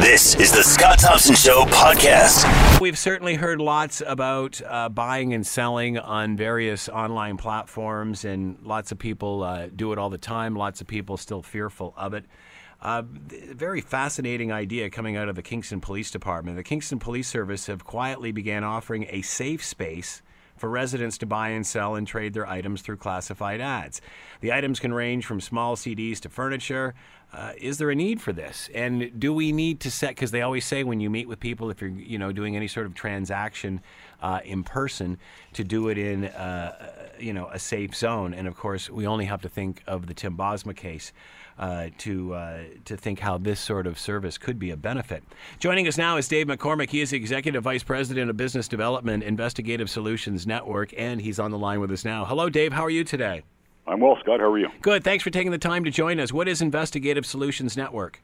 This is the Scott Thompson Show podcast. We've certainly heard lots about uh, buying and selling on various online platforms, and lots of people uh, do it all the time. Lots of people still fearful of it. Uh, very fascinating idea coming out of the Kingston Police Department. The Kingston Police Service have quietly began offering a safe space for residents to buy and sell and trade their items through classified ads. The items can range from small CDs to furniture. Uh, is there a need for this? And do we need to set? Because they always say when you meet with people, if you're you know doing any sort of transaction uh, in person, to do it in uh, you know a safe zone. And of course, we only have to think of the Tim Bosma case. Uh, to uh, to think how this sort of service could be a benefit. Joining us now is Dave McCormick. He is Executive Vice President of Business Development, Investigative Solutions Network, and he's on the line with us now. Hello, Dave. How are you today? I'm well, Scott. How are you? Good. Thanks for taking the time to join us. What is Investigative Solutions Network?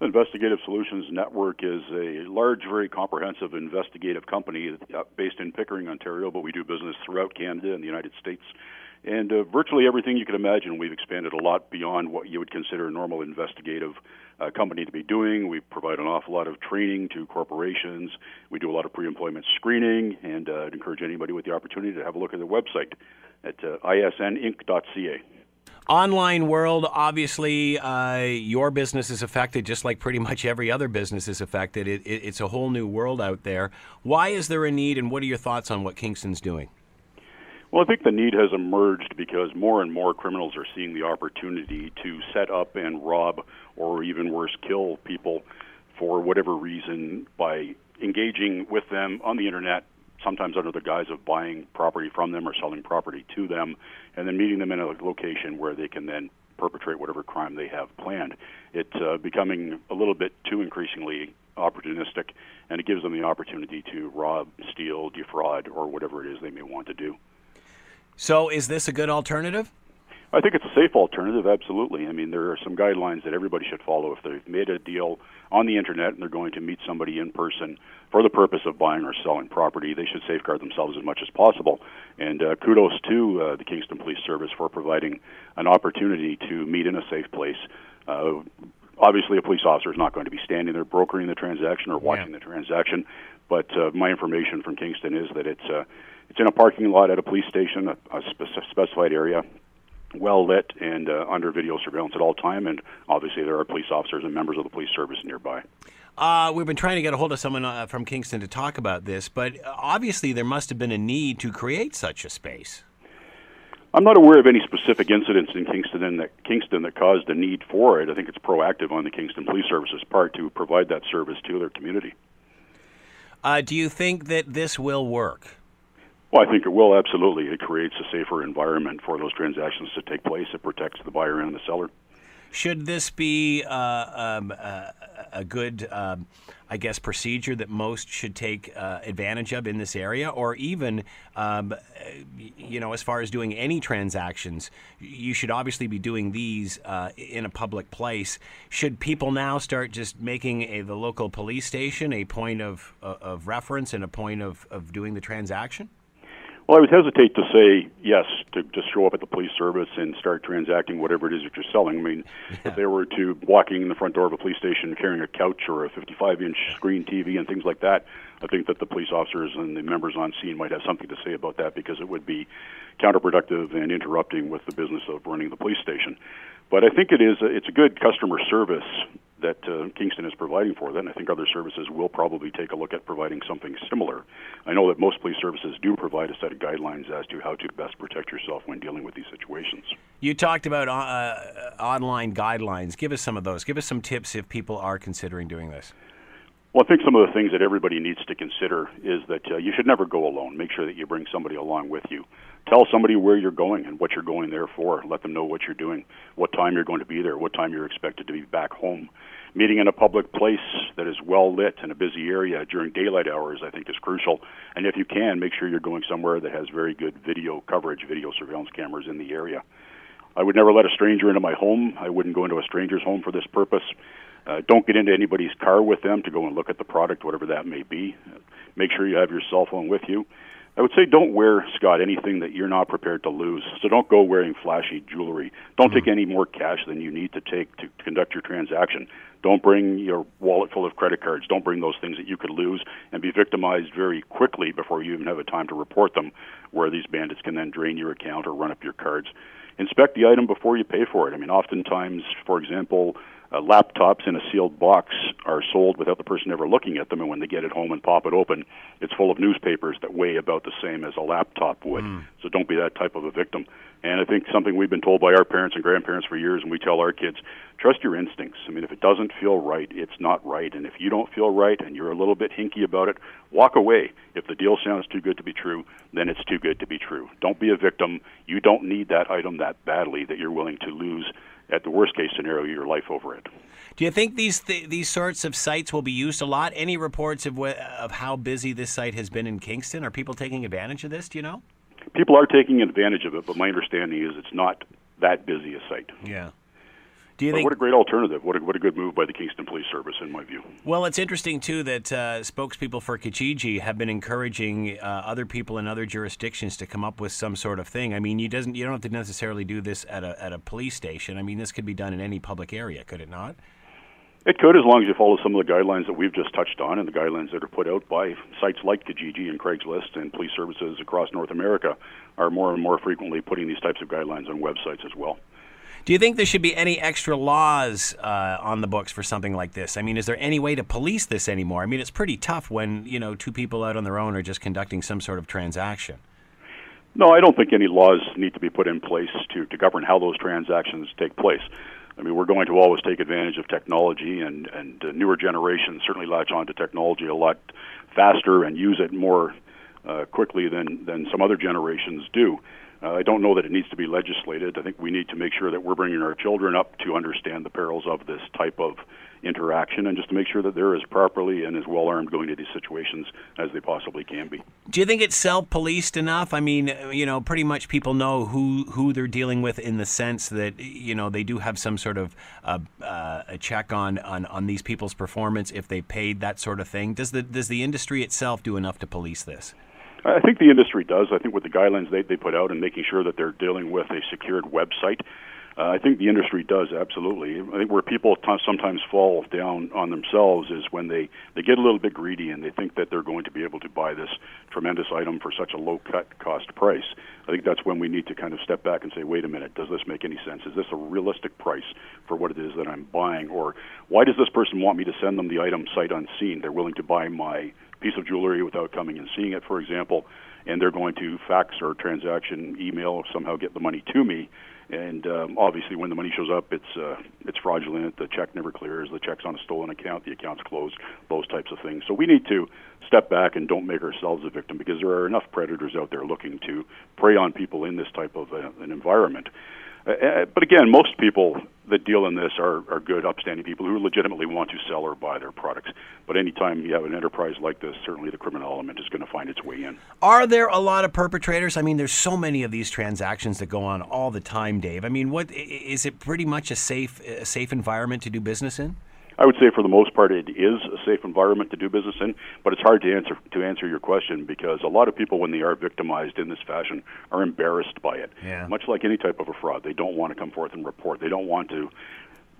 Investigative Solutions Network is a large, very comprehensive investigative company uh, based in Pickering, Ontario, but we do business throughout Canada and the United States. And uh, virtually everything you can imagine, we've expanded a lot beyond what you would consider a normal investigative uh, company to be doing. We provide an awful lot of training to corporations. We do a lot of pre-employment screening, and uh, I'd encourage anybody with the opportunity to have a look at the website at uh, isninc.ca. Online world, obviously, uh, your business is affected just like pretty much every other business is affected. It, it, it's a whole new world out there. Why is there a need, and what are your thoughts on what Kingston's doing? Well, I think the need has emerged because more and more criminals are seeing the opportunity to set up and rob, or even worse, kill people for whatever reason by engaging with them on the internet, sometimes under the guise of buying property from them or selling property to them, and then meeting them in a location where they can then perpetrate whatever crime they have planned. It's uh, becoming a little bit too increasingly opportunistic, and it gives them the opportunity to rob, steal, defraud, or whatever it is they may want to do. So, is this a good alternative? I think it's a safe alternative, absolutely. I mean, there are some guidelines that everybody should follow. If they've made a deal on the internet and they're going to meet somebody in person for the purpose of buying or selling property, they should safeguard themselves as much as possible. And uh, kudos to uh, the Kingston Police Service for providing an opportunity to meet in a safe place. Uh, obviously, a police officer is not going to be standing there brokering the transaction or watching yeah. the transaction, but uh, my information from Kingston is that it's uh, it's in a parking lot at a police station, a, a specified area, well lit and uh, under video surveillance at all time. And obviously, there are police officers and members of the police service nearby. Uh, we've been trying to get a hold of someone uh, from Kingston to talk about this, but uh, obviously there must have been a need to create such a space. I'm not aware of any specific incidents in Kingston that Kingston that caused a need for it. I think it's proactive on the Kingston Police Service's part to provide that service to their community. Uh, do you think that this will work? Well, I think it will absolutely. It creates a safer environment for those transactions to take place. It protects the buyer and the seller. Should this be uh, um, uh, a good, um, I guess, procedure that most should take uh, advantage of in this area, or even, um, you know, as far as doing any transactions, you should obviously be doing these uh, in a public place. Should people now start just making a, the local police station a point of of reference and a point of, of doing the transaction? Well, I would hesitate to say yes to just show up at the police service and start transacting whatever it is that you're selling. I mean, yeah. if they were to walking in the front door of a police station carrying a couch or a 55-inch screen TV and things like that, I think that the police officers and the members on scene might have something to say about that because it would be counterproductive and interrupting with the business of running the police station. But I think it is a, it's a good customer service that uh, Kingston is providing for that. I think other services will probably take a look at providing something similar. I know that most police services do provide a set of guidelines as to how to best protect yourself when dealing with these situations. You talked about uh, uh online guidelines. Give us some of those. Give us some tips if people are considering doing this. Well, I think some of the things that everybody needs to consider is that uh, you should never go alone. Make sure that you bring somebody along with you. Tell somebody where you're going and what you're going there for. Let them know what you're doing, what time you're going to be there, what time you're expected to be back home. Meeting in a public place that is well lit in a busy area during daylight hours, I think, is crucial. And if you can, make sure you're going somewhere that has very good video coverage, video surveillance cameras in the area. I would never let a stranger into my home. I wouldn't go into a stranger's home for this purpose. Uh, don't get into anybody's car with them to go and look at the product, whatever that may be. Make sure you have your cell phone with you. I would say don't wear, Scott, anything that you're not prepared to lose. So don't go wearing flashy jewelry. Don't take any more cash than you need to take to conduct your transaction. Don't bring your wallet full of credit cards. Don't bring those things that you could lose and be victimized very quickly before you even have a time to report them, where these bandits can then drain your account or run up your cards. Inspect the item before you pay for it. I mean, oftentimes, for example, uh, laptops in a sealed box are sold without the person ever looking at them, and when they get it home and pop it open, it's full of newspapers that weigh about the same as a laptop would. Mm. So don't be that type of a victim. And I think something we've been told by our parents and grandparents for years, and we tell our kids, trust your instincts. I mean, if it doesn't feel right, it's not right. And if you don't feel right and you're a little bit hinky about it, walk away. If the deal sounds too good to be true, then it's too good to be true. Don't be a victim. You don't need that item that badly that you're willing to lose at the worst case scenario, your life over it. Do you think these th- these sorts of sites will be used a lot? Any reports of wh- of how busy this site has been in Kingston? Are people taking advantage of this? Do you know? People are taking advantage of it, but my understanding is it's not that busy a site. Yeah. Do you but think, what a great alternative! What a, what a good move by the Kingston Police Service, in my view. Well, it's interesting too that uh, spokespeople for Kijiji have been encouraging uh, other people in other jurisdictions to come up with some sort of thing. I mean, you doesn't you don't have to necessarily do this at a at a police station. I mean, this could be done in any public area, could it not? It could, as long as you follow some of the guidelines that we've just touched on and the guidelines that are put out by sites like Kijiji and Craigslist and police services across North America are more and more frequently putting these types of guidelines on websites as well. Do you think there should be any extra laws uh, on the books for something like this? I mean, is there any way to police this anymore? I mean, it's pretty tough when you know two people out on their own are just conducting some sort of transaction. No, I don't think any laws need to be put in place to, to govern how those transactions take place. I mean, we're going to always take advantage of technology, and and uh, newer generations certainly latch on to technology a lot faster and use it more uh, quickly than than some other generations do. Uh, I don't know that it needs to be legislated. I think we need to make sure that we're bringing our children up to understand the perils of this type of interaction and just to make sure that they're as properly and as well armed going to these situations as they possibly can be. Do you think it's self policed enough? I mean, you know, pretty much people know who, who they're dealing with in the sense that, you know, they do have some sort of uh, uh, a check on, on, on these people's performance if they paid that sort of thing. Does the, does the industry itself do enough to police this? I think the industry does. I think with the guidelines they, they put out and making sure that they're dealing with a secured website, uh, I think the industry does absolutely. I think where people t- sometimes fall down on themselves is when they they get a little bit greedy and they think that they're going to be able to buy this tremendous item for such a low cut cost price. I think that's when we need to kind of step back and say, wait a minute, does this make any sense? Is this a realistic price for what it is that I'm buying, or why does this person want me to send them the item sight unseen? They're willing to buy my piece of jewelry without coming and seeing it, for example, and they're going to fax or transaction email somehow get the money to me. And um, obviously, when the money shows up, it's uh, it's fraudulent. The check never clears. The check's on a stolen account. The account's closed. Those types of things. So we need to step back and don't make ourselves a victim because there are enough predators out there looking to prey on people in this type of uh, an environment. Uh, uh, but again, most people that deal in this are, are good, upstanding people who legitimately want to sell or buy their products. But anytime you have an enterprise like this, certainly the criminal element is going to find its way in. Are there a lot of perpetrators? I mean, there's so many of these transactions that go on all the time, Dave. I mean, what is it? Pretty much a safe, a safe environment to do business in? I would say for the most part it is a safe environment to do business in, but it's hard to answer to answer your question because a lot of people when they are victimized in this fashion are embarrassed by it. Yeah. Much like any type of a fraud, they don't want to come forth and report. They don't want to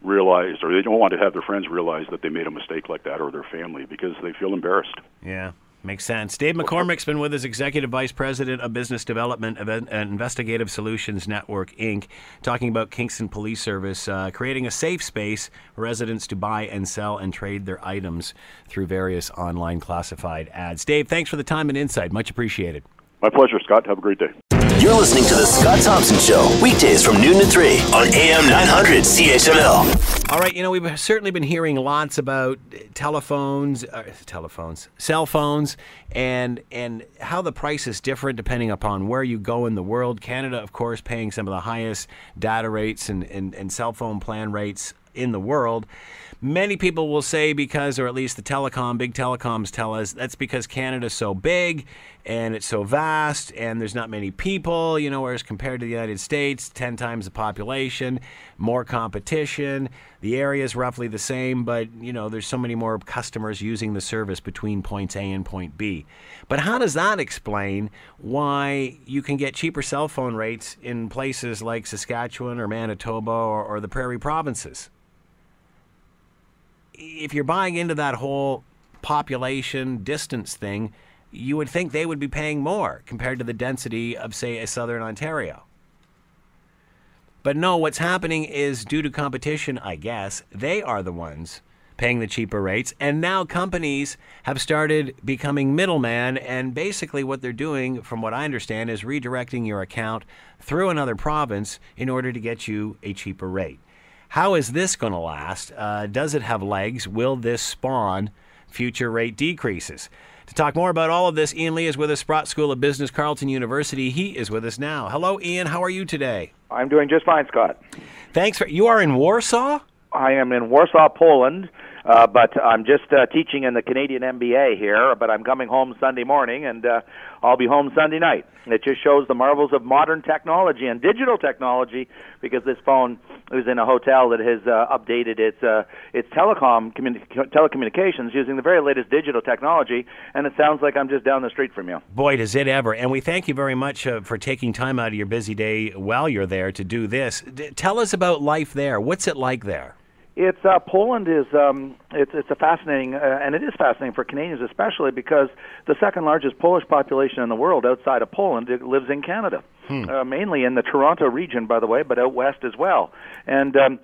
realize or they don't want to have their friends realize that they made a mistake like that or their family because they feel embarrassed. Yeah. Makes sense. Dave McCormick's been with us, Executive Vice President of Business Development of Investigative Solutions Network, Inc., talking about Kingston Police Service uh, creating a safe space for residents to buy and sell and trade their items through various online classified ads. Dave, thanks for the time and insight. Much appreciated. My pleasure, Scott. Have a great day. You're listening to The Scott Thompson Show, weekdays from noon to 3 on AM 900 CHML. All right, you know, we've certainly been hearing lots about telephones, uh, telephones, cell phones, and, and how the price is different depending upon where you go in the world. Canada, of course, paying some of the highest data rates and, and, and cell phone plan rates in the world. Many people will say because, or at least the telecom, big telecoms tell us that's because Canada's so big and it's so vast and there's not many people, you know, whereas compared to the United States, 10 times the population, more competition. The area is roughly the same, but, you know, there's so many more customers using the service between points A and point B. But how does that explain why you can get cheaper cell phone rates in places like Saskatchewan or Manitoba or, or the prairie provinces? If you're buying into that whole population distance thing, you would think they would be paying more compared to the density of, say, a southern Ontario. But no, what's happening is due to competition, I guess, they are the ones paying the cheaper rates. And now companies have started becoming middlemen. And basically, what they're doing, from what I understand, is redirecting your account through another province in order to get you a cheaper rate. How is this going to last? Uh, does it have legs? Will this spawn future rate decreases? To talk more about all of this, Ian Lee is with us, Sprott School of Business, Carleton University. He is with us now. Hello, Ian. How are you today? I'm doing just fine, Scott. Thanks for. You are in Warsaw. I am in Warsaw, Poland. Uh, but I'm just uh, teaching in the Canadian MBA here. But I'm coming home Sunday morning, and uh, I'll be home Sunday night. It just shows the marvels of modern technology and digital technology because this phone is in a hotel that has uh, updated its uh, its telecom communi- telecommunications using the very latest digital technology, and it sounds like I'm just down the street from you. Boy, does it ever! And we thank you very much uh, for taking time out of your busy day while you're there to do this. D- tell us about life there. What's it like there? It's uh, Poland is um, it's it's a fascinating uh, and it is fascinating for Canadians especially because the second largest Polish population in the world outside of Poland lives in Canada, hmm. uh, mainly in the Toronto region, by the way, but out west as well. And um,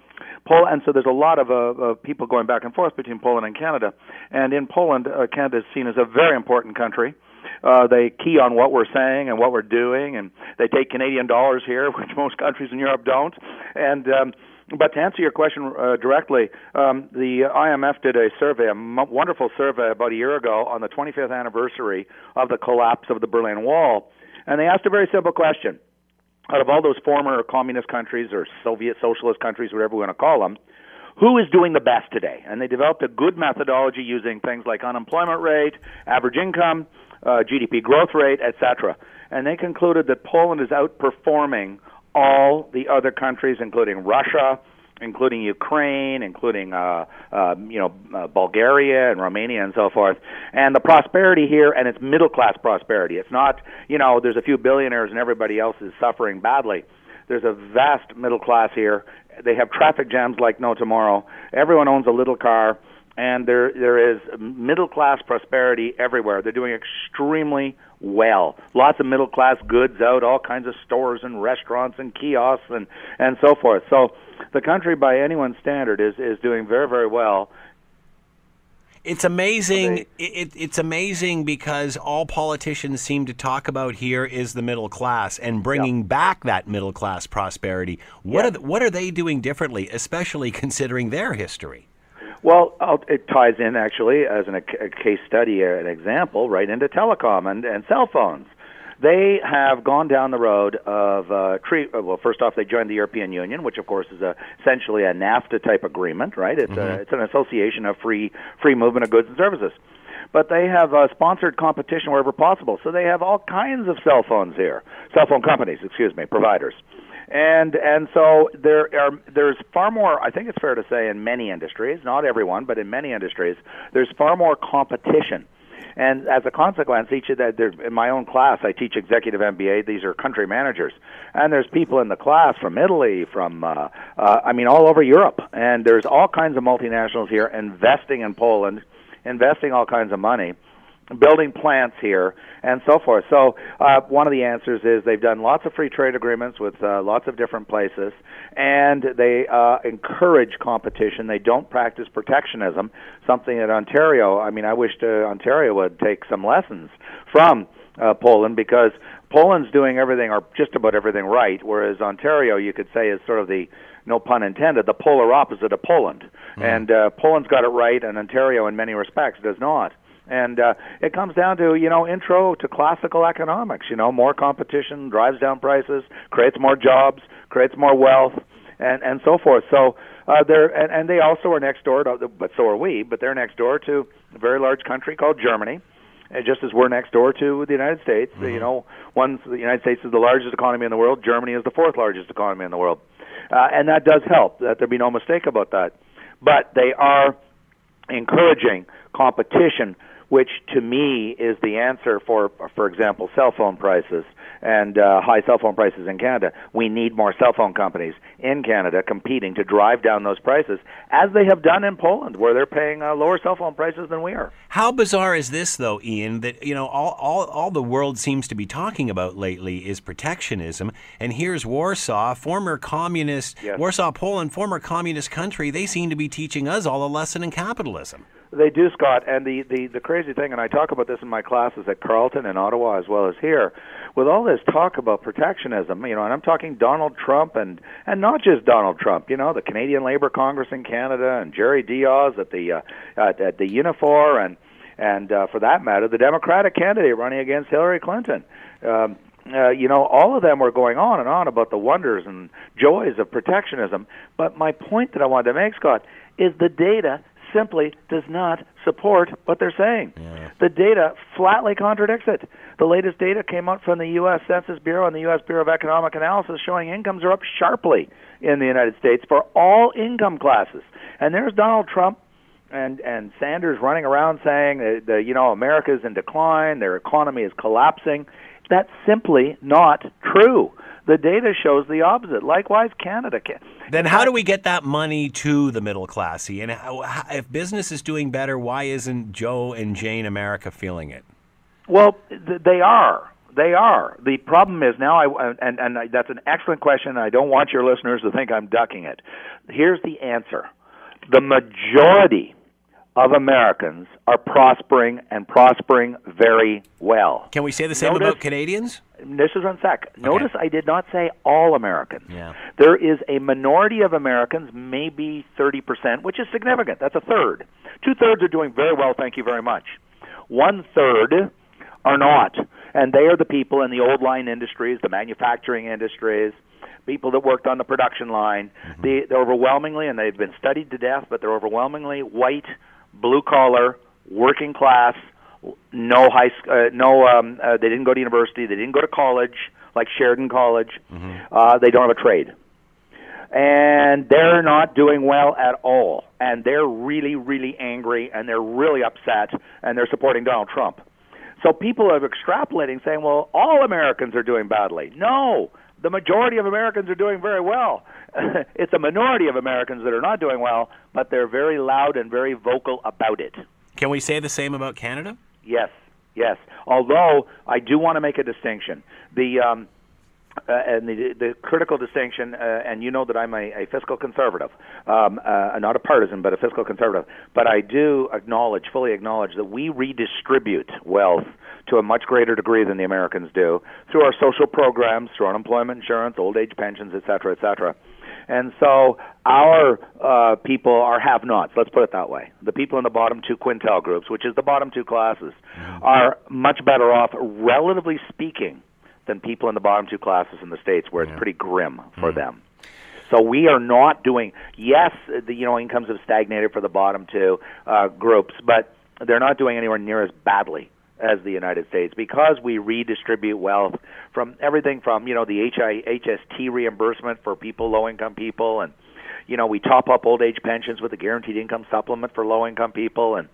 Pol- and so there's a lot of, uh, of people going back and forth between Poland and Canada. And in Poland, uh, Canada is seen as a very important country. Uh, they key on what we're saying and what we're doing, and they take Canadian dollars here, which most countries in Europe don't. And um, but to answer your question uh, directly, um, the IMF did a survey, a m- wonderful survey about a year ago on the 25th anniversary of the collapse of the Berlin Wall. And they asked a very simple question. Out of all those former communist countries or Soviet socialist countries, whatever we want to call them, who is doing the best today? And they developed a good methodology using things like unemployment rate, average income, uh, GDP growth rate, etc. And they concluded that Poland is outperforming all the other countries, including Russia, including Ukraine, including uh, uh, you know uh, Bulgaria and Romania and so forth. And the prosperity here, and it's middle class prosperity. It's not you know there's a few billionaires and everybody else is suffering badly. There's a vast middle class here. They have traffic jams like no tomorrow. Everyone owns a little car and there there is middle class prosperity everywhere. They're doing extremely well. Lots of middle class goods out, all kinds of stores and restaurants and kiosks and and so forth. So the country, by anyone's standard, is is doing very very well. It's amazing. It, it's amazing because all politicians seem to talk about here is the middle class and bringing yeah. back that middle class prosperity. What yeah. are what are they doing differently, especially considering their history? Well, it ties in actually as an, a case study, an example, right into telecom and, and cell phones. They have gone down the road of uh, treat. Uh, well, first off, they joined the European Union, which of course is a, essentially a NAFTA type agreement, right? It's mm-hmm. a, it's an association of free free movement of goods and services. But they have uh, sponsored competition wherever possible, so they have all kinds of cell phones here, cell phone companies, excuse me, providers and and so there are there's far more. I think it's fair to say in many industries, not everyone, but in many industries, there's far more competition. And as a consequence, each of that, in my own class, I teach executive MBA. These are country managers, and there's people in the class from Italy, from uh, uh, I mean, all over Europe, and there's all kinds of multinationals here investing in Poland, investing all kinds of money building plants here and so forth. So uh, one of the answers is they've done lots of free trade agreements with uh, lots of different places, and they uh, encourage competition. They don't practice protectionism, something that Ontario. I mean, I wish to, Ontario would take some lessons from uh, Poland because Poland's doing everything or just about everything right, whereas Ontario, you could say, is sort of the no pun intended, the polar opposite of Poland. Mm. And uh, Poland's got it right, and Ontario, in many respects, does not. And uh, it comes down to, you know, intro to classical economics. You know, more competition drives down prices, creates more jobs, creates more wealth, and, and so forth. So uh, they're and, and they also are next door to, but so are we. But they're next door to a very large country called Germany, and just as we're next door to the United States. You know, one the United States is the largest economy in the world. Germany is the fourth largest economy in the world, uh, and that does help. That there be no mistake about that. But they are encouraging competition, which to me is the answer for, for example, cell phone prices and uh, high cell phone prices in Canada. We need more cell phone companies in Canada competing to drive down those prices, as they have done in Poland, where they're paying uh, lower cell phone prices than we are. How bizarre is this, though, Ian? That you know, all, all all the world seems to be talking about lately is protectionism, and here's Warsaw, former communist Yes. Warsaw, Poland, former communist country. They seem to be teaching us all a lesson in capitalism. They do, Scott. And the, the, the crazy thing, and I talk about this in my classes at Carleton and Ottawa as well as here, with all this talk about protectionism, you know, and I'm talking Donald Trump and, and not just Donald Trump, you know, the Canadian Labor Congress in Canada and Jerry Dias at the, uh, at, at the Unifor and, and uh, for that matter, the Democratic candidate running against Hillary Clinton. Um, uh, you know, all of them were going on and on about the wonders and joys of protectionism. But my point that I wanted to make, Scott, is the data simply does not support what they're saying. The data flatly contradicts it. The latest data came out from the U.S. Census Bureau and the U.S. Bureau of Economic Analysis showing incomes are up sharply in the United States for all income classes. And there's Donald Trump and and Sanders running around saying that the, you know America's in decline, their economy is collapsing. That's simply not true. The data shows the opposite. Likewise, Canada. Then how do we get that money to the middle class? And how, how, if business is doing better, why isn't Joe and Jane America feeling it? Well, th- they are. They are. The problem is now, I, and, and I, that's an excellent question. I don't want your listeners to think I'm ducking it. Here's the answer the majority of Americans are prospering and prospering very well. Can we say the same Notice- about Canadians? This is one sec. Notice I did not say all Americans. Yeah. There is a minority of Americans, maybe 30%, which is significant. That's a third. Two thirds are doing very well, thank you very much. One third are not. And they are the people in the old line industries, the manufacturing industries, people that worked on the production line. Mm-hmm. They, they're overwhelmingly, and they've been studied to death, but they're overwhelmingly white, blue collar, working class, no high uh, no um uh, they didn't go to university they didn't go to college like Sheridan College uh they don't have a trade and they're not doing well at all and they're really really angry and they're really upset and they're supporting Donald Trump so people are extrapolating saying well all Americans are doing badly no the majority of Americans are doing very well. it's a minority of Americans that are not doing well, but they're very loud and very vocal about it. Can we say the same about Canada? Yes, yes. Although I do want to make a distinction. The um, uh, and the, the critical distinction, uh, and you know that I'm a, a fiscal conservative, um, uh, not a partisan, but a fiscal conservative. But I do acknowledge, fully acknowledge, that we redistribute wealth to a much greater degree than the Americans do through our social programs, through unemployment insurance, old age pensions, et cetera, et cetera. And so our uh, people are have-nots. Let's put it that way. The people in the bottom two quintile groups, which is the bottom two classes, are much better off, relatively speaking, than people in the bottom two classes in the states, where it's pretty grim for them. So we are not doing. Yes, the you know incomes have stagnated for the bottom two uh, groups, but they're not doing anywhere near as badly as the United States because we redistribute wealth from everything from you know the HI, HST reimbursement for people, low income people, and you know we top up old age pensions with a guaranteed income supplement for low income people, and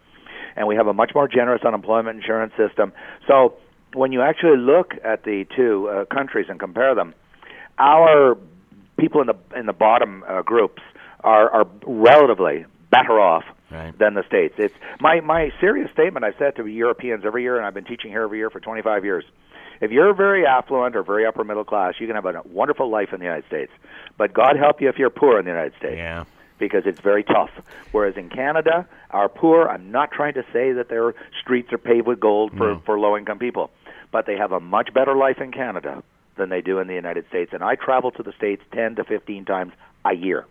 and we have a much more generous unemployment insurance system. So when you actually look at the two uh, countries and compare them, our people in the in the bottom uh, groups are are relatively better off Right. than the states. It's my my serious statement I've said to Europeans every year, and I've been teaching here every year for 25 years. If you're very affluent or very upper middle class, you can have a wonderful life in the United States. But God help you if you're poor in the United States Yeah. because it's very tough. Whereas in Canada, our poor, I'm not trying to say that their streets are paved with gold for, for low income people, but they have a much better life in Canada than they do in the United States. And I travel to the States 10 to 15 times a year,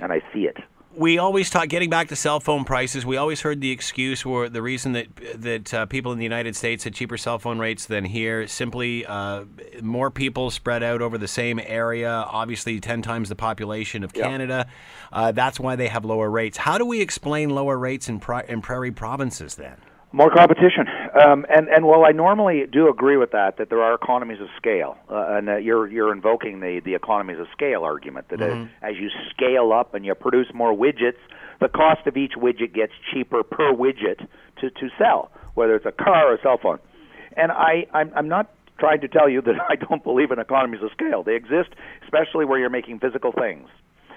and I see it. We always talk. Getting back to cell phone prices, we always heard the excuse or the reason that that uh, people in the United States had cheaper cell phone rates than here. Simply, uh, more people spread out over the same area. Obviously, ten times the population of Canada. Uh, that's why they have lower rates. How do we explain lower rates in, pri- in prairie provinces then? More competition, um, and and while I normally do agree with that, that there are economies of scale, uh, and uh, you're you're invoking the the economies of scale argument that uh, as you scale up and you produce more widgets, the cost of each widget gets cheaper per widget to to sell, whether it's a car or a cell phone. And I I'm, I'm not trying to tell you that I don't believe in economies of scale. They exist, especially where you're making physical things.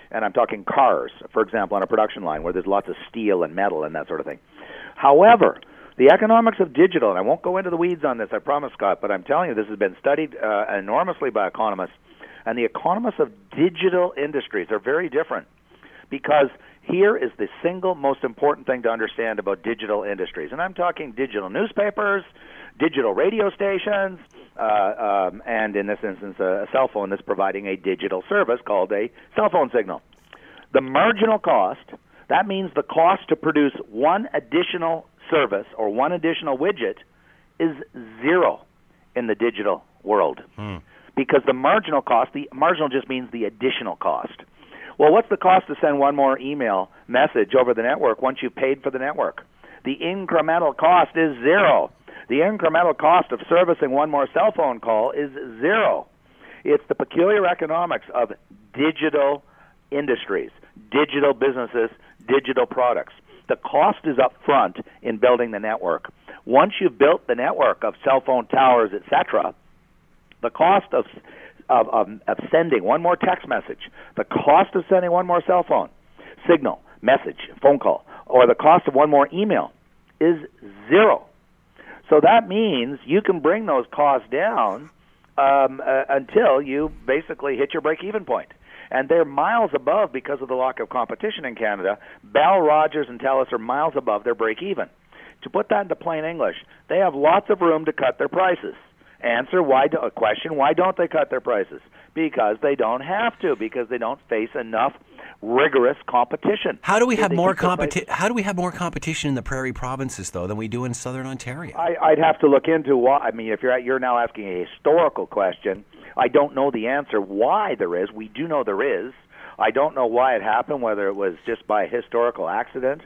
And I'm talking cars, for example, on a production line where there's lots of steel and metal and that sort of thing. However, the economics of digital, and I won't go into the weeds on this, I promise, Scott, but I'm telling you, this has been studied uh, enormously by economists, and the economists of digital industries are very different because here is the single most important thing to understand about digital industries. And I'm talking digital newspapers, digital radio stations, uh, um, and in this instance, a, a cell phone that's providing a digital service called a cell phone signal. The marginal cost, that means the cost to produce one additional service or one additional widget, is zero in the digital world. Hmm. Because the marginal cost, the marginal just means the additional cost. Well, what's the cost to send one more email message over the network once you've paid for the network? The incremental cost is zero. The incremental cost of servicing one more cell phone call is zero. It's the peculiar economics of digital industries, digital businesses, digital products. The cost is up front in building the network. Once you've built the network of cell phone towers, etc., the cost of, of, of, of sending one more text message, the cost of sending one more cell phone signal, message, phone call, or the cost of one more email is zero. So that means you can bring those costs down um, uh, until you basically hit your break-even point. And they're miles above because of the lack of competition in Canada. Bell, Rogers, and Telus are miles above their break-even. To put that into plain English, they have lots of room to cut their prices. Answer why do, a question why don't they cut their prices? Because they don't have to because they don't face enough rigorous competition. How do we have more keep their prices- competition? How do we have more competition in the prairie provinces though than we do in southern Ontario? I, I'd have to look into why. I mean, if you're you're now asking a historical question, I don't know the answer why there is. We do know there is. I don't know why it happened. Whether it was just by historical accident,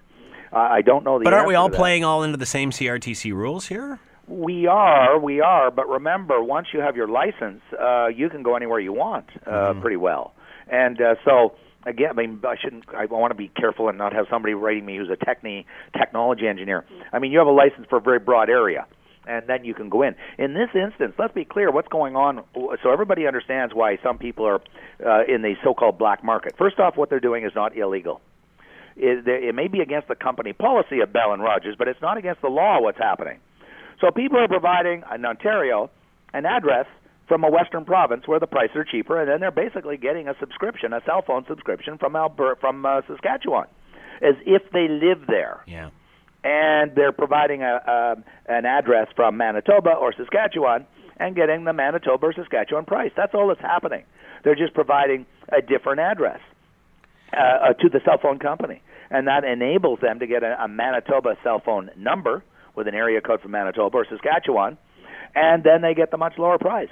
uh, I don't know the. but aren't we all playing all into the same CRTC rules here? We are, we are. But remember, once you have your license, uh, you can go anywhere you want, uh, Mm-hmm. pretty well. And uh, so again, I mean, I shouldn't. I want to be careful and not have somebody writing me who's a techni technology engineer. I mean, you have a license for a very broad area. And then you can go in. In this instance, let's be clear what's going on so everybody understands why some people are uh, in the so called black market. First off, what they're doing is not illegal it, it may be against the company policy of Bell and Rogers, but it's not against the law what's happening. So people are providing in Ontario an address from a western province where the prices are cheaper, and then they're basically getting a subscription, a cell phone subscription from Alberta, from uh, Saskatchewan, as if they live there Yeah. And they're providing a, a an address from Manitoba or Saskatchewan and getting the Manitoba or Saskatchewan price. That's all that's happening. They're just providing a different address uh, uh, to the cell phone company, and that enables them to get a, a Manitoba cell phone number with an area code from Manitoba or Saskatchewan, and then they get the much lower price.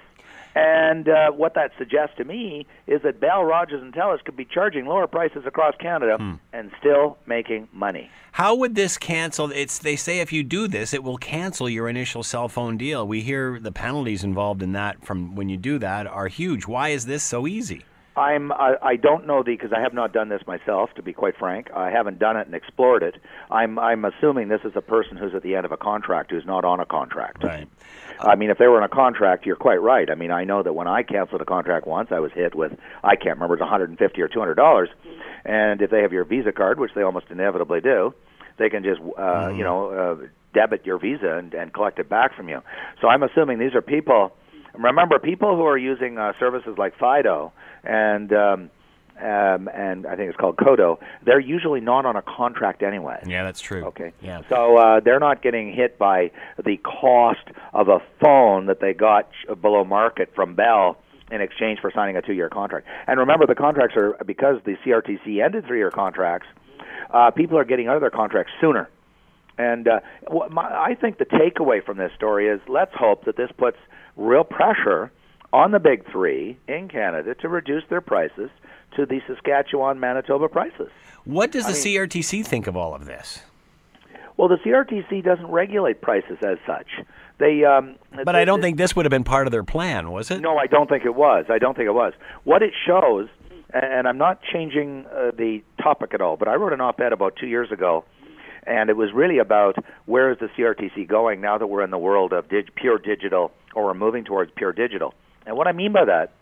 And uh, what that suggests to me is that Bell, Rogers, and Telus could be charging lower prices across Canada and still making money. How would this cancel? It's they say if you do this, it will cancel your initial cell phone deal. We hear the penalties involved in that from when you do that are huge. Why is this so easy? I'm I, I don't know the because I have not done this myself to be quite frank. I haven't done it and explored it. I'm I'm assuming this is a person who's at the end of a contract who's not on a contract. Right. I mean, if they were on a contract, you're quite right. I mean, I know that when I canceled a contract once, I was hit with I can't remember it's 150 or 200 dollars, and if they have your Visa card, which they almost inevitably do, they can just uh, you know uh, debit your Visa and, and collect it back from you. So I'm assuming these are people. Remember, people who are using uh, services like Fido and um, um, and I think it's called Koodo, they're usually not on a contract anyway. Yeah, that's true. Okay. Yeah. So uh, they're not getting hit by the cost of a phone that they got below market from Bell in exchange for signing a two-year contract. And remember, the contracts are because the CRTC ended three-year contracts. uh, people are getting out of their contracts sooner. And uh, my, I think the takeaway from this story is let's hope that this puts real pressure on the big three in Canada to reduce their prices to the Saskatchewan Manitoba prices. What does the I mean, CRTC think of all of this? Well, the CRTC doesn't regulate prices as such. They, um, but I don't think this would have been part of their plan, was it? No, I don't think it was. I don't think it was. What it shows, and I'm not changing uh, the topic at all, but I wrote an op-ed about two years ago and it was really about where is the CRTC going now that we're in the world of dig- pure digital or we're moving towards pure digital. And what I mean by that,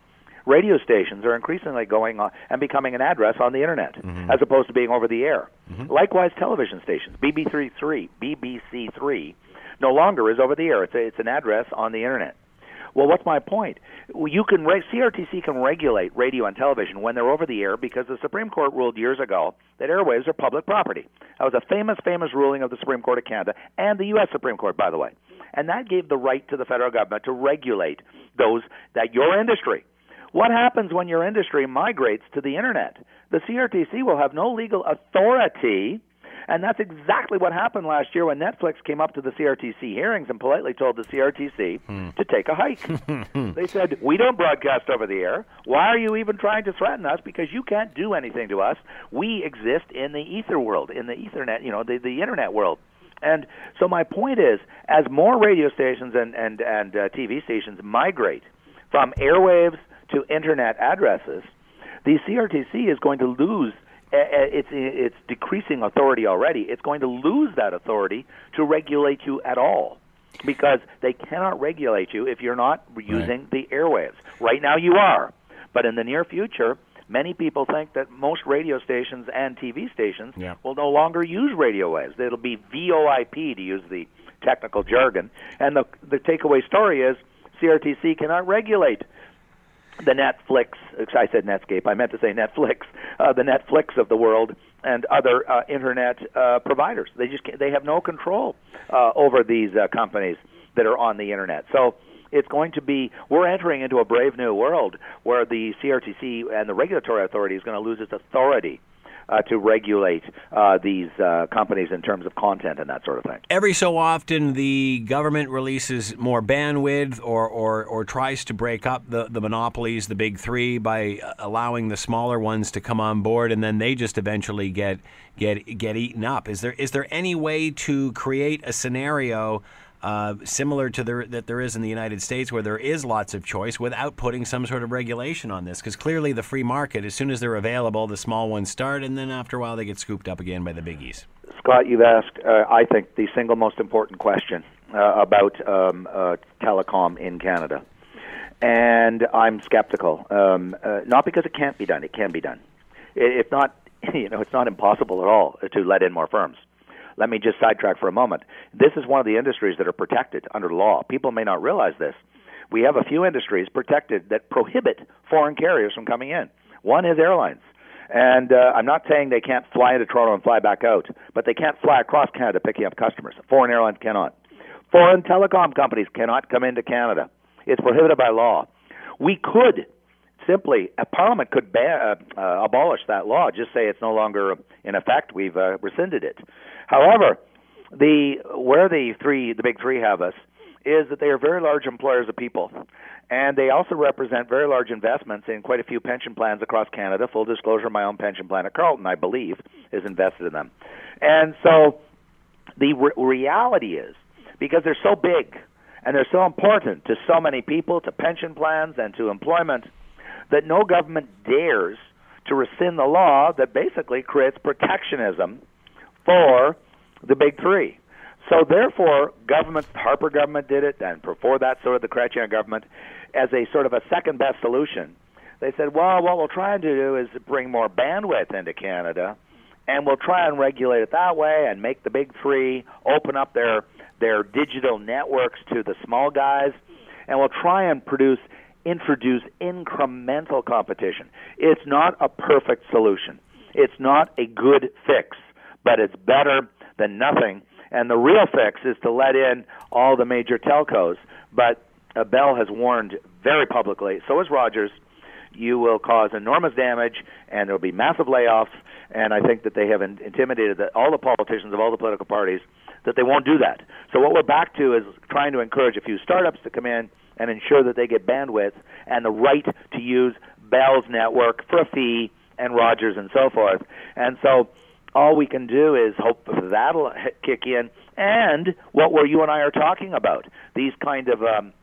radio stations are increasingly going on and becoming an address on the internet mm-hmm. as opposed to being over the air. Mm-hmm. Likewise, television stations, BBC3, BBC3, no longer is over the air. It's a, it's an address on the internet. Well, what's my point? You can re- CRTC can regulate radio and television when they're over the air because the Supreme Court ruled years ago that airwaves are public property. That was a famous, famous ruling of the Supreme Court of Canada and the U.S. Supreme Court, by the way. And that gave the right to the federal government to regulate those that your industry. What happens when your industry migrates to the internet? The CRTC will have no legal authority and that's exactly what happened last year when Netflix came up to the CRTC hearings and politely told the CRTC hmm. to take a hike. they said, We don't broadcast over the air. Why are you even trying to threaten us? Because you can't do anything to us. We exist in the ether world, in the Ethernet, you know, the, the internet world. And so my point is, as more radio stations and, and, and uh, TV stations migrate from airwaves to internet addresses, the CRTC is going to lose it's it's decreasing authority already. It's going to lose that authority to regulate you at all because they cannot regulate you if you're not using right. the airwaves. Right now you are, but in the near future, many people think that most radio stations and TV stations yeah. will no longer use radio waves. It'll be VoIP to use the technical jargon. And the the takeaway story is CRTC cannot regulate the Netflix. I said Netscape. I meant to say Netflix. Uh, the Netflix of the world and other uh, internet uh, providers. They just they have no control uh, over these uh, companies that are on the internet. So it's going to be we're entering into a brave new world where the CRTC and the regulatory authority is going to lose its authority uh, to regulate uh, these uh, companies in terms of content and that sort of thing. Every so often, the government releases more bandwidth or, or, or tries to break up the, the monopolies, the big three, by allowing the smaller ones to come on board, and then they just eventually get get get eaten up. Is there is there any way to create a scenario? Uh, similar to that there is in the United States, where there is lots of choice without putting some sort of regulation on this. Because clearly, the free market, as soon as they're available, the small ones start, and then after a while, they get scooped up again by the biggies. Scott, you've asked, uh, I think, the single most important question uh, about um, uh, telecom in Canada. And I'm skeptical. Um, uh, not because it can't be done, it can be done. If not, you know, it's not impossible at all to let in more firms let me just sidetrack for a moment. This is one of the industries that are protected under law. People may not realize this. We have a few industries protected that prohibit foreign carriers from coming in. One is airlines. And uh, I'm not saying they can't fly into Toronto and fly back out, but they can't fly across Canada picking up customers. Foreign airlines cannot. Foreign telecom companies cannot come into Canada. It's prohibited by law. We could simply, a Parliament could ban, uh, uh, abolish that law. Just say it's no longer in effect. We've uh, rescinded it. However, the where the three, the big three, have us is that they are very large employers of people. And they also represent very large investments in quite a few pension plans across Canada. Full disclosure, my own pension plan at Carleton, I believe, is invested in them. And so the re- reality is, because they're so big and they're so important to so many people, to pension plans and to employment, that no government dares to rescind the law that basically creates protectionism for the big three. So therefore, government, Harper government did it, and before that, so did the Chrétien government, as a sort of a second best solution. They said, well, what we'll try and do is bring more bandwidth into Canada, and we'll try and regulate it that way, and make the big three open up their their digital networks to the small guys, and we'll try and produce introduce incremental competition. It's not a perfect solution. It's not a good fix, but it's better than nothing. And the real fix is to let in all the major telcos. But uh, Bell has warned very publicly, so has Rogers, you will cause enormous damage and there will be massive layoffs and I think that they have in- intimidated the, all the politicians of all the political parties that they won't do that. So what we're back to is trying to encourage a few startups to come in and ensure that they get bandwidth and the right to use Bell's network for a fee and Rogers and so forth. And so all we can do is hope that'll kick in. And what were you and I are talking about? These kind of um,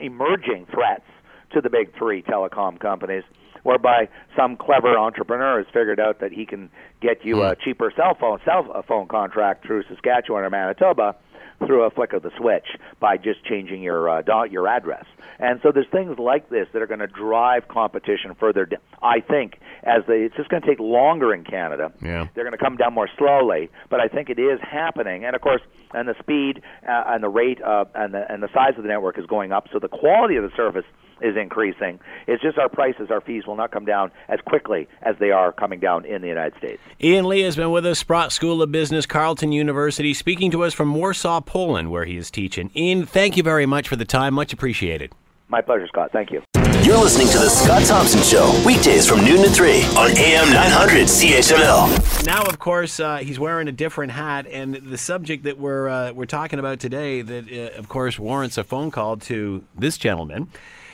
emerging threats to the big three telecom companies whereby some clever entrepreneur has figured out that he can get you a cheaper cell phone cell phone contract through Saskatchewan or Manitoba through a flick of the switch by just changing your uh, dot, your address. And so there's things like this that are going to drive competition further. Down. I think as they, it's just going to take longer in Canada. Yeah. They're going to come down more slowly, but I think it is happening. And of course, and the speed uh, and the rate uh, and the and the size of the network is going up, so the quality of the service is increasing. It's just our prices, our fees will not come down as quickly as they are coming down in the United States. Ian Lee has been with us, Sprott School of Business, Carleton University, speaking to us from Warsaw, Poland, where he is teaching. Ian, thank you very much for the time. Much appreciated. My pleasure, Scott. Thank you. You're listening to The Scott Thompson Show, weekdays from noon to 3 on AM 900 CHML. Now, of course, uh, he's wearing a different hat, and the subject that we're, uh, we're talking about today, that uh, of course warrants a phone call to this gentleman,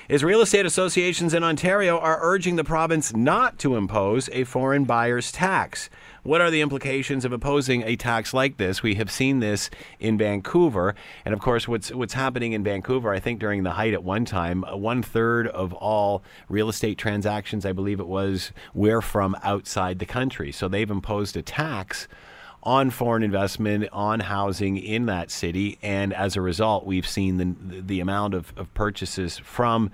is real estate associations in Ontario are urging the province not to impose a foreign buyer's tax. What are the implications of opposing a tax like this? We have seen this in Vancouver, and of course, what's what's happening in Vancouver. I think during the height at one time, uh, one third of all real estate transactions, I believe it was, were from outside the country. So they've imposed a tax on foreign investment, on housing in that city, and as a result, we've seen the the amount of, of purchases from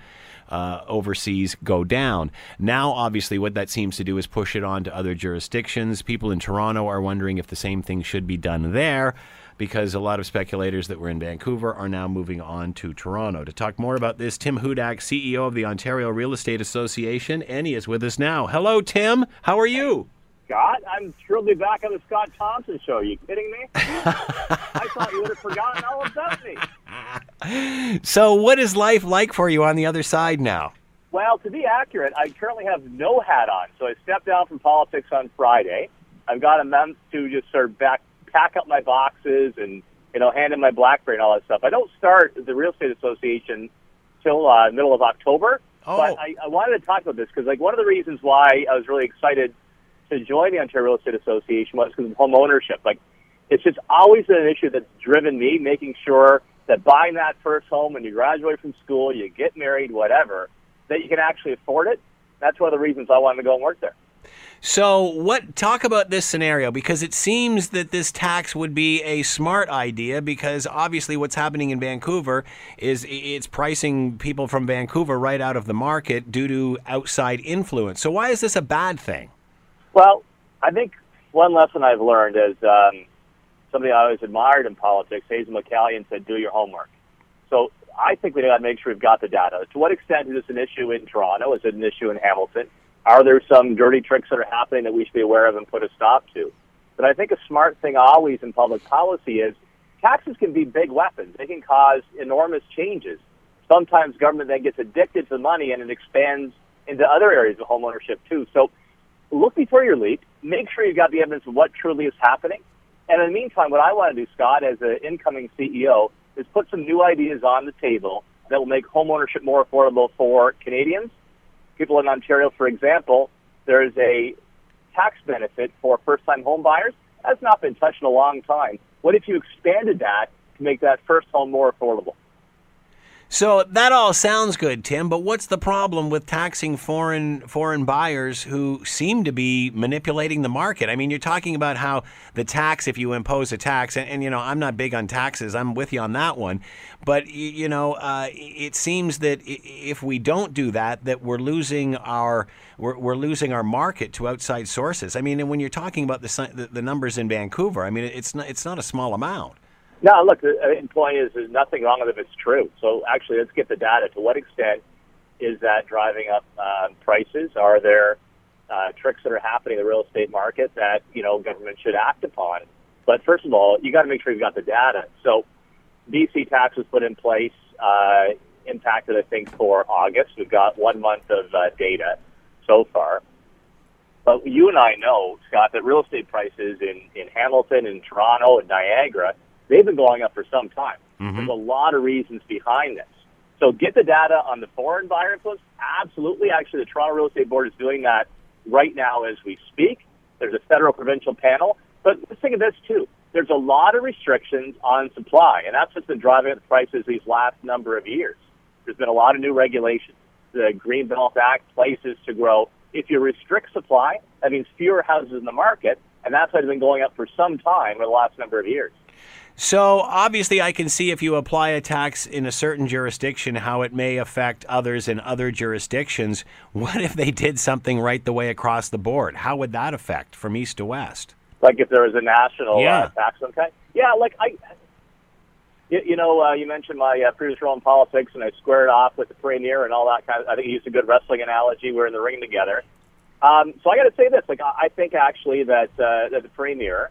uh, overseas go down. Now, obviously, what that seems to do is push it on to other jurisdictions. People in Toronto are wondering if the same thing should be done there. Because a lot of speculators that were in Vancouver are now moving on to Toronto. To talk more about this, Tim Hudak, CEO of the Ontario Real Estate Association, and he is with us now. Hello, Tim. How are you? Scott. I'm thrilled to be back on the Scott Thompson show. Are you kidding me? I thought you would have forgotten all about me. So, what is life like for you on the other side now? Well, to be accurate, I currently have no hat on. So I stepped down from politics on Friday. I've got a month to just sort of back, pack up my boxes and you know hand in my BlackBerry and all that stuff. I don't start the real estate association till uh, middle of October. Oh. But I, I wanted to talk about this because like one of the reasons why I was really excited to join the Ontario Real Estate Association was because of home ownership. Like, it's just always an issue that's driven me, making sure that buying that first home when you graduate from school, you get married, whatever, that you can actually afford it. That's one of the reasons I wanted to go and work there. So, what talk about this scenario because it seems that this tax would be a smart idea because obviously what's happening in Vancouver is it's pricing people from Vancouver right out of the market due to outside influence. So, why is this a bad thing? Well, I think one lesson I've learned is um, somebody I always admired in politics, Hazel McCallion said, do your homework. So I think we got to make sure we've got the data. To what extent is this an issue in Toronto? Is it an issue in Hamilton? Are there some dirty tricks that are happening that we should be aware of and put a stop to? But I think a smart thing always in public policy is taxes can be big weapons. They can cause enormous changes. Sometimes government then gets addicted to the money and it expands into other areas of homeownership too. So look before you leap. Make sure you've got the evidence of what truly is happening. And in the meantime, what I want to do, Scott, as an incoming CEO, is put some new ideas on the table that will make homeownership more affordable for Canadians. People in Ontario, for example, there is a tax benefit for first-time home buyers. That's not been touched in a long time. What if you expanded that to make that first home more affordable? So that all sounds good, Tim, but what's the problem with taxing foreign foreign buyers who seem to be manipulating the market? I mean, you're talking about how the tax, if you impose a tax, and, and you know, I'm not big on taxes. I'm with you on that one, but you, know, uh, it seems that if we don't do that, that we're losing our we're, we're losing our market to outside sources. I mean, and when you're talking about the, the numbers in Vancouver, I mean, it's not it's not a small amount. No, look, the point is there's nothing wrong with it if it's true. So actually, let's get the data. To what extent is that driving up uh, prices? Are there uh, tricks that are happening in the real estate market that you know government should act upon? But first of all, you got to make sure you've got the data. So BC tax was put in place, uh, impacted I think for August. We've got one month of uh, data so far. But you and I know, Scott, that real estate prices in, in Hamilton and Toronto and Niagara, they've been going up for some time. Mm-hmm. There's a lot of reasons behind this. So get the data on the foreign buyer influence. Absolutely. Actually, the Toronto Real Estate Board is doing that right now as we speak. There's a federal provincial panel. But let's think of this too. There's a lot of restrictions on supply, and that's what's been driving up the prices these last number of years. There's been a lot of new regulations. The Greenbelt Act, places to grow. If you restrict supply, that means fewer houses in the market, and that's why it's been going up for some time over the last number of years. So obviously, I can see if you apply a tax in a certain jurisdiction, how it may affect others in other jurisdictions. What if they did something right the way across the board? How would that affect from east to west? Like if there was a national uh, Yeah. uh, tax, okay? Yeah, like I, you, you know, uh, you mentioned my uh, previous role in politics, and I squared off with the premier and all that kind of. I think he used a good wrestling analogy. We're in the ring together. Um, so I got to say this: like I I think actually that uh, that the premier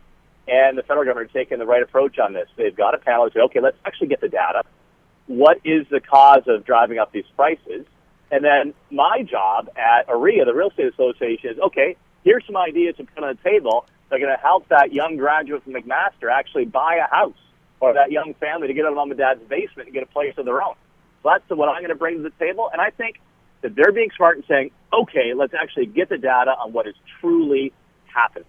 and the federal government are taking the right approach on this. They've got a panel to say, okay, let's actually get the data. What is the cause of driving up these prices? And then my job at OREA, the Real Estate Association, is okay. Here's some ideas to put on the table. that are going to help that young graduate from McMaster actually buy a house, or that young family to get out of mom and dad's basement and get a place of their own. So that's what I'm going to bring to the table. And I think that they're being smart and saying, okay, let's actually get the data on what is truly happening.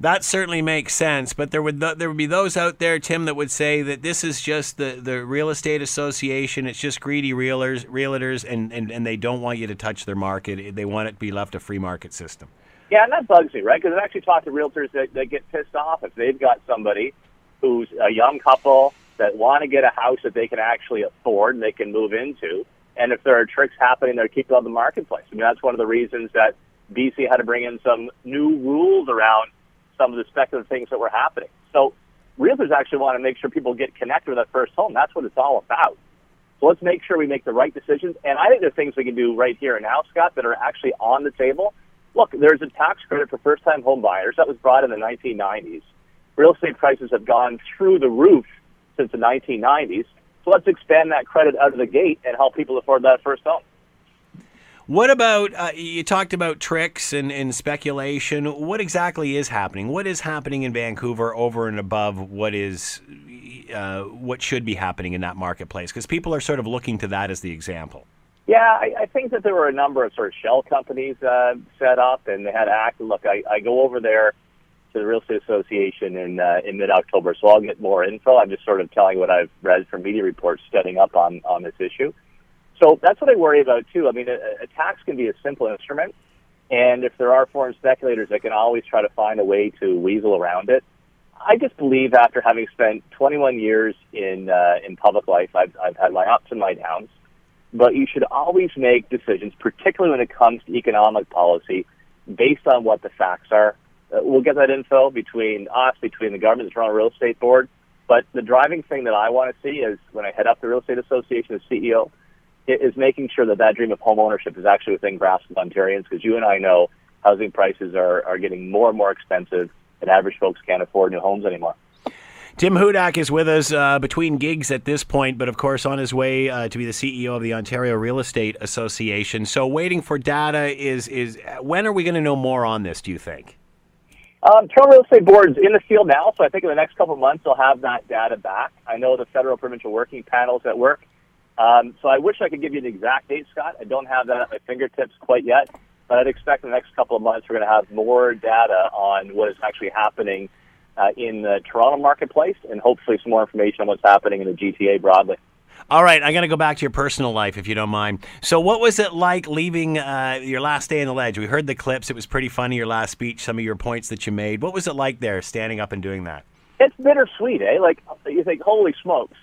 That certainly makes sense, but there would there would be those out there, Tim, that would say that this is just the, the real estate association. It's just greedy realtors, realtors, and, and, and they don't want you to touch their market. They want it to be left a free market system. Yeah, and that bugs me, right? Because I've actually talked to realtors that, that get pissed off if they've got somebody who's a young couple that want to get a house that they can actually afford and they can move into. And if there are tricks happening, they're keeping on the marketplace. I mean, that's one of the reasons that BC had to bring in some new rules around some of the speculative things that were happening. So realtors actually want to make sure people get connected with that first home. That's what it's all about. So let's make sure we make the right decisions. And I think there's things we can do right here and now, Scott, that are actually on the table. Look, there's a tax credit for first-time home buyers that was brought in the 1990s. Real estate prices have gone through the roof since the 1990s. So let's expand that credit out of the gate and help people afford that first home. What about uh, you talked about tricks and, and speculation? What exactly is happening? What is happening in Vancouver over and above what is uh, what should be happening in that marketplace? Because people are sort of looking to that as the example. Yeah, I, I think that there were a number of sort of shell companies uh, set up, and they had to act. Look, I, I go over there to the Real Estate Association in uh, in mid October, so I'll get more info. I'm just sort of telling what I've read from media reports studying up on on this issue. So that's what I worry about too. I mean, a, a tax can be a simple instrument, and if there are foreign speculators that can always try to find a way to weasel around it, I just believe after having spent 21 years in uh, in public life, I've, I've had my ups and my downs. But you should always make decisions, particularly when it comes to economic policy, based on what the facts are. Uh, we'll get that info between us, between the government, the Toronto Real Estate Board. But the driving thing that I want to see is when I head up the Real Estate Association as CEO, is making sure that that dream of home ownership is actually within grasp of Ontarians. Because you and I know housing prices are, are getting more and more expensive, and average folks can't afford new homes anymore. Tim Hudak is with us uh, between gigs at this point, but of course on his way uh, to be the CEO of the Ontario Real Estate Association. So waiting for data is is when are we going to know more on this? Do you think? Um, Toronto Real Estate Board's in the field now, so I think in the next couple of months they'll have that data back. I know the federal provincial working panels at work. Um, so I wish I could give you an exact date, Scott. I don't have that at my fingertips quite yet, but I'd expect in the next couple of months we're going to have more data on what is actually happening uh, in the Toronto marketplace and hopefully some more information on what's happening in the GTA broadly. All right, I'm going to go back to your personal life, if you don't mind. So, what was it like leaving uh, your last day in the ledge? We heard the clips; it was pretty funny. Your last speech, some of your points that you made. What was it like there, standing up and doing that? it's bittersweet, eh? Like you think, holy smokes,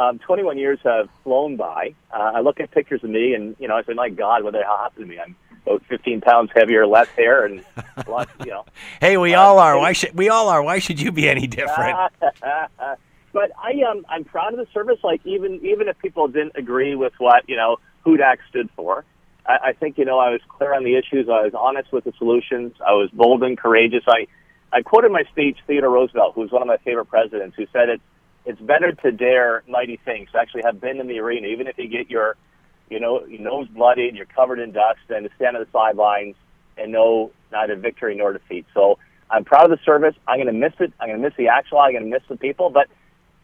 um, 21 years have flown by. Uh, I look at pictures of me, and you know, I say, my God, what the hell happened to me? I'm about 15 pounds heavier, less hair, and a lot, you know. Hey, we all are. Why should we all are? Why should you be any different? but I um, I'm proud of the service. Like even even if people didn't agree with what you know Hudak stood for, I, I think you know I was clear on the issues. I was honest with the solutions. I was bold and courageous. I I quoted my speech Theodore Roosevelt, who was one of my favorite presidents, who said it's it's better to dare mighty things, to actually have been in the arena, even if you get your you know your nose bloodied, you're covered in dust, and to stand on the sidelines and know neither victory nor defeat. So I'm proud of the service. I'm going to miss it. I'm going to miss the actual. I'm going to miss the people. But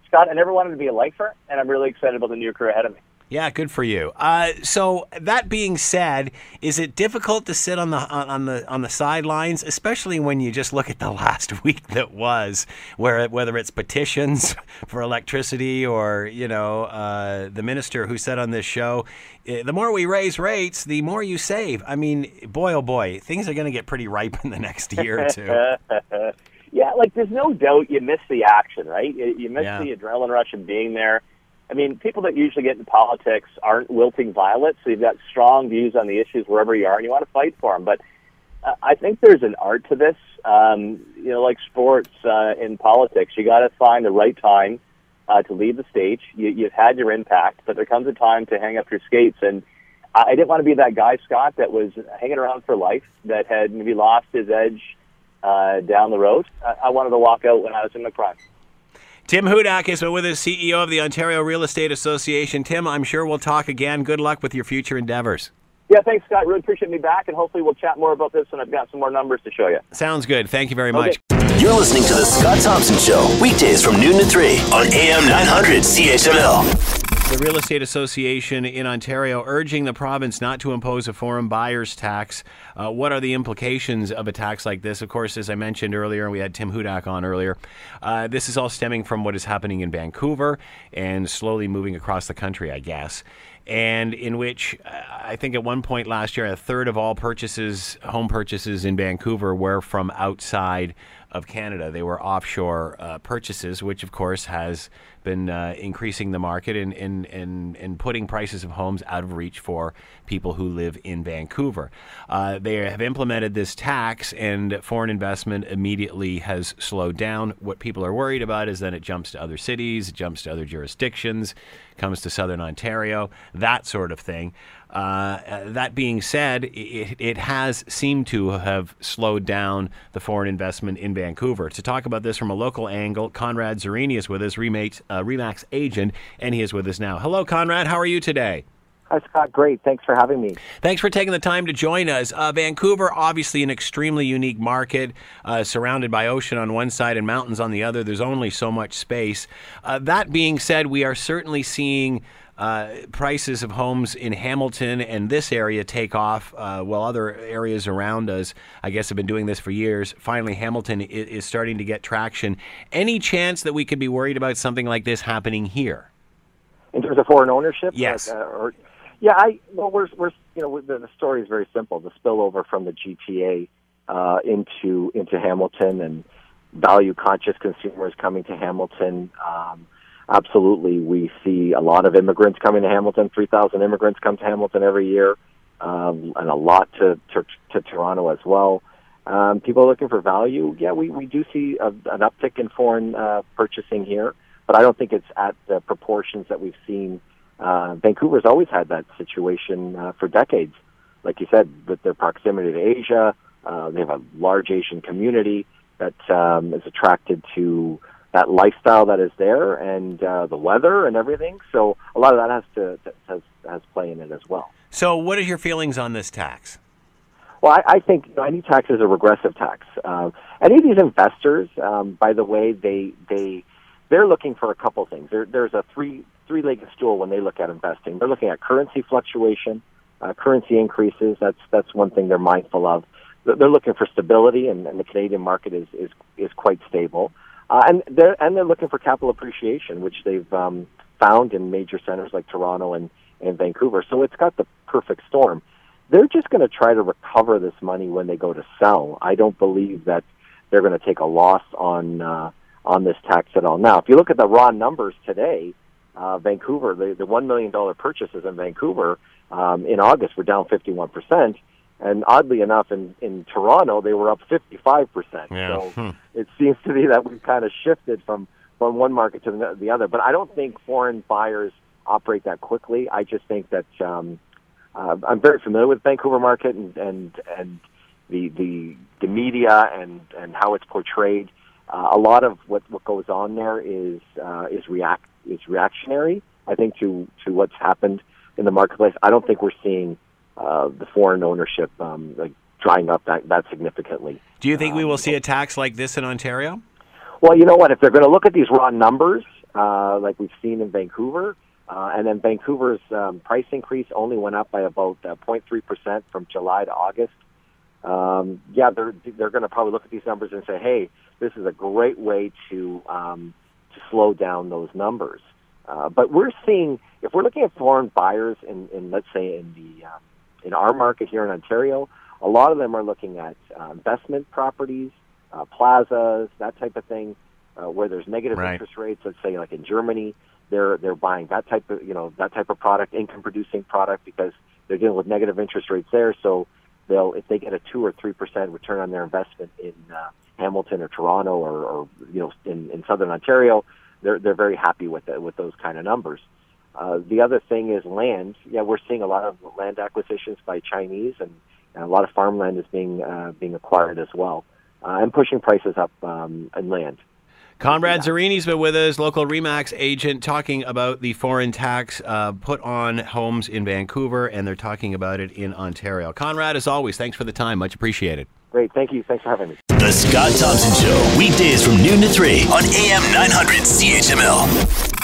Scott, I never wanted to be a lifer, and I'm really excited about the new career ahead of me. Yeah, good for you. Uh, so that being said, is it difficult to sit on the on the on the sidelines, especially when you just look at the last week that was, where whether it's petitions for electricity or you know uh, the minister who said on this show, eh, the more we raise rates, the more you save. I mean, boy oh boy, things are going to get pretty ripe in the next year or two. yeah, like there's no doubt you miss the action, right? You, you miss Yeah. the adrenaline rush of being there. I mean, people that usually get into politics aren't wilting violets, so you've got strong views on the issues wherever you are, and you want to fight for them. But uh, I think there's an art to this. Um, you know, like sports uh, in politics, you got to find the right time uh, to leave the stage. You, you've had your impact, but there comes a time to hang up your skates. And I, I didn't want to be that guy, Scott, that was hanging around for life, that had maybe lost his edge uh, down the road. I, I wanted to walk out when I was in my prime. Tim Hudak is with us, CEO of the Ontario Real Estate Association. Tim, I'm sure we'll talk again. Good luck with your future endeavors. Yeah, thanks, Scott. Really appreciate me back, and hopefully we'll chat more about this when I've got some more numbers to show you. Sounds good. Thank you very much. You're listening to The Scott Thompson Show, weekdays from noon to 3 on AM 900 CHML. The Real Estate Association in Ontario urging the province not to impose a foreign buyer's tax. Uh, what are the implications of a tax like this? Of course, as I mentioned earlier, we had Tim Hudak on earlier. Uh, this is all stemming from what is happening in Vancouver and slowly moving across the country, I guess. And in which uh, I think at one point last year, a third of all purchases, home purchases in Vancouver, were from outside of Canada. They were offshore uh, purchases, which of course has been uh, increasing the market and, and, and, and putting prices of homes out of reach for people who live in Vancouver. Uh, they have implemented this tax, and foreign investment immediately has slowed down. What people are worried about is then it jumps to other cities, it jumps to other jurisdictions, comes to southern Ontario, that sort of thing. Uh, that being said, it, it has seemed to have slowed down the foreign investment in Vancouver. To talk about this from a local angle, Conrad Zurini is with us, Remax, uh, Remax agent, and he is with us now. Hello, Conrad. How are you today? Hi, Scott. Great. Thanks for having me. Thanks for taking the time to join us. Uh, Vancouver, obviously an extremely unique market, uh, surrounded by ocean on one side and mountains on the other. There's only so much space. Uh, that being said, we are certainly seeing uh, prices of homes in Hamilton and this area take off, uh, while other areas around us, I guess, have been doing this for years. Finally, Hamilton is, is starting to get traction. Any chance that we could be worried about something like this happening here? In terms of foreign ownership, Yes. like, uh, or yeah, I well, we're we're you know the, the story is very simple. The spillover from the GTA uh, into into Hamilton and value conscious consumers coming to Hamilton. Um, absolutely, we see a lot of immigrants coming to Hamilton. Three thousand immigrants come to Hamilton every year, um, and a lot to, to to Toronto as well. Um, people are looking for value. Yeah, we, we do see a, an uptick in foreign uh, purchasing here, but I don't think it's at the proportions that we've seen. Uh, Vancouver's always had that situation uh, for decades. Like you said, with their proximity to Asia, uh, they have a large Asian community that um, is attracted to that lifestyle that is there and uh, the weather and everything. So a lot of that has to has has play in it as well. So, what are your feelings on this tax? Well, I, I think you know, any tax is a regressive tax. Uh, any of these investors, um, by the way, they they they're looking for a couple things. There, there's a three three legged stool when they look at investing. They're looking at currency fluctuation, uh, currency increases. That's that's one thing they're mindful of. They're they're looking for stability, and, and the Canadian market is is is quite stable. Uh, and they're and they're looking for capital appreciation, which they've um, found in major centers like Toronto and, and Vancouver. So it's got the perfect storm. They're just going to try to recover this money when they go to sell. I don't believe that they're going to take a loss on uh, on this tax at all. Now, if you look at the raw numbers today, uh, Vancouver, the, the one million dollar purchases in Vancouver um, in August were down fifty one percent, and oddly enough, in in Toronto they were up fifty five percent. Yeah. So Hmm. it seems to be that we've kind of shifted from from one market to the, the other. But I don't think foreign buyers operate that quickly. I just think that um, uh, I'm very familiar with Vancouver market and and and the the the media and and how it's portrayed. Uh, a lot of what what goes on there is uh, is react is reactionary. I think to to what's happened in the marketplace. I don't think we're seeing uh, the foreign ownership um, like drying up that, that significantly. Do you think we will see a tax like this in Ontario? Well, you know what? If they're going to look at these raw numbers, uh, like we've seen in Vancouver, uh, and then Vancouver's um, price increase only went up by about uh, 0.3 percent from July to August. Um, yeah, they're they're going to probably look at these numbers and say, "Hey, this is a great way to um, to slow down those numbers." Uh, but we're seeing if we're looking at foreign buyers in, in let's say in the uh, in our market here in Ontario, a lot of them are looking at uh, investment properties, uh, plazas, that type of thing, uh, where there's negative Right. interest rates. Let's say like in Germany, they're they're buying that type of you know that type of product, income producing product, because they're dealing with negative interest rates there. So they'll if they get a two or three percent return on their investment in uh, Hamilton or Toronto or, or you know in, in Southern Ontario, they're they're very happy with it, with those kind of numbers. Uh, the other thing is land. Yeah, we're seeing a lot of land acquisitions by Chinese, and, and a lot of farmland is being uh, being acquired as well, uh, and pushing prices up um, in land. Conrad Zurini's been with us, local Remax agent, talking about the foreign tax uh, put on homes in Vancouver, and they're talking about it in Ontario. Conrad, as always, thanks for the time. Much appreciated. Great, thank you. Thanks for having me. The Scott Thompson Show, weekdays from noon to 3 on AM 900 CHML.